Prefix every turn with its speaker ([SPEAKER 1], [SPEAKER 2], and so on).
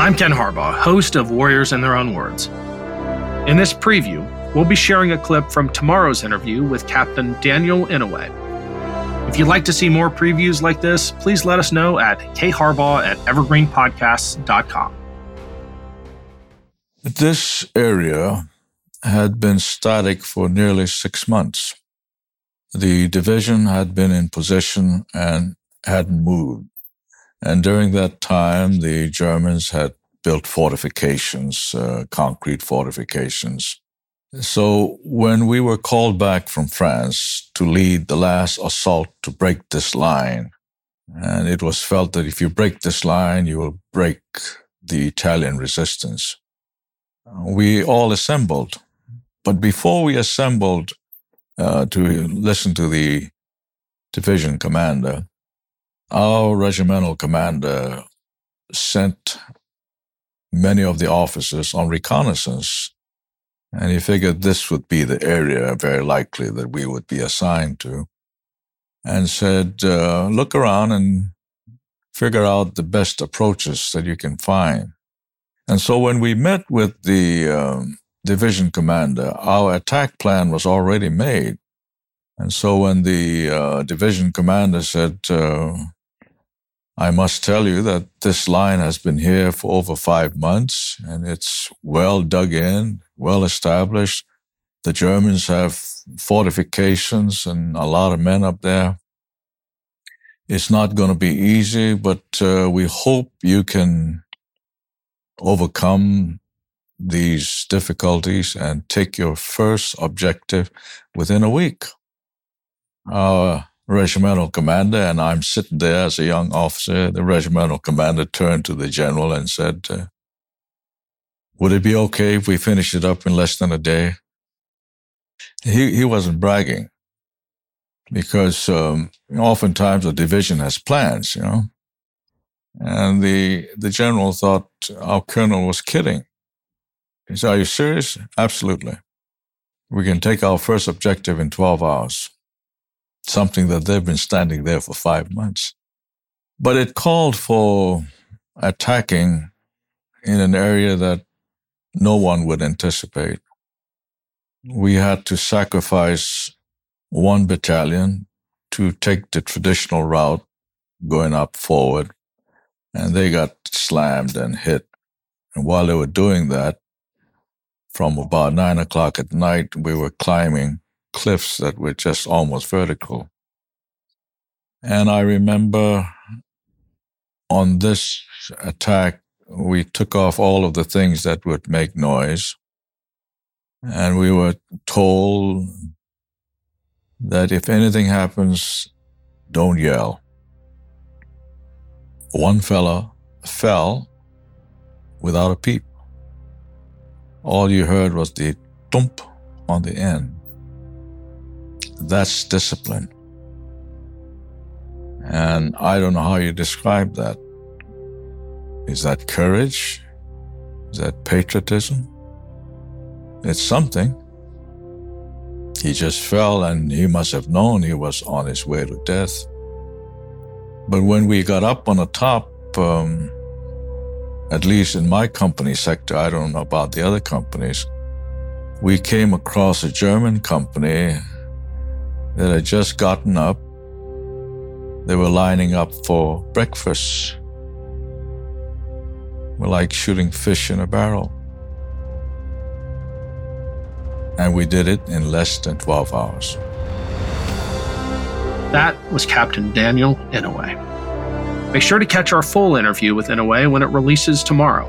[SPEAKER 1] I'm Ken Harbaugh, host of Warriors in Their Own Words. In this preview, we'll be sharing a clip from tomorrow's interview with Captain Daniel Inouye. If you'd like to see more previews like this, please let us know at kharbaugh at evergreenpodcasts.com.
[SPEAKER 2] This area had been static for nearly six months. The division had been in position and hadn't moved. And during that time, the Germans had built fortifications, uh, concrete fortifications. So when we were called back from France to lead the last assault to break this line, and it was felt that if you break this line, you will break the Italian resistance. We all assembled. But before we assembled uh, to listen to the division commander, our regimental commander sent many of the officers on reconnaissance. And he figured this would be the area very likely that we would be assigned to. And said, uh, look around and figure out the best approaches that you can find. And so when we met with the um, division commander, our attack plan was already made. And so when the uh, division commander said, uh, I must tell you that this line has been here for over five months and it's well dug in, well established. The Germans have fortifications and a lot of men up there. It's not going to be easy, but uh, we hope you can overcome these difficulties and take your first objective within a week. Our regimental commander, and I'm sitting there as a young officer. The regimental commander turned to the general and said, uh, Would it be okay if we finish it up in less than a day? He, he wasn't bragging because um, oftentimes a division has plans, you know. And the, the general thought our colonel was kidding. He said, Are you serious? Absolutely. We can take our first objective in 12 hours something that they've been standing there for five months. But it called for attacking in an area that no one would anticipate. We had to sacrifice one battalion to take the traditional route going up forward, and they got slammed and hit. And while they were doing that, from about nine o'clock at night, we were climbing cliffs that were just almost vertical. And I remember on this attack, we took off all of the things that would make noise. And we were told that if anything happens, don't yell. One fella fell without a peep. All you heard was the thump on the end. That's discipline. And I don't know how you describe that. Is that courage? Is that patriotism? It's something. He just fell and he must have known he was on his way to death. But when we got up on the top, um, at least in my company sector, I don't know about the other companies, we came across a German company that had just gotten up. They were lining up for breakfast We're like shooting fish in a barrel. And we did it in less than 12 hours.
[SPEAKER 1] That was Captain Daniel Inouye. Make sure to catch our full interview with Inouye when it releases tomorrow.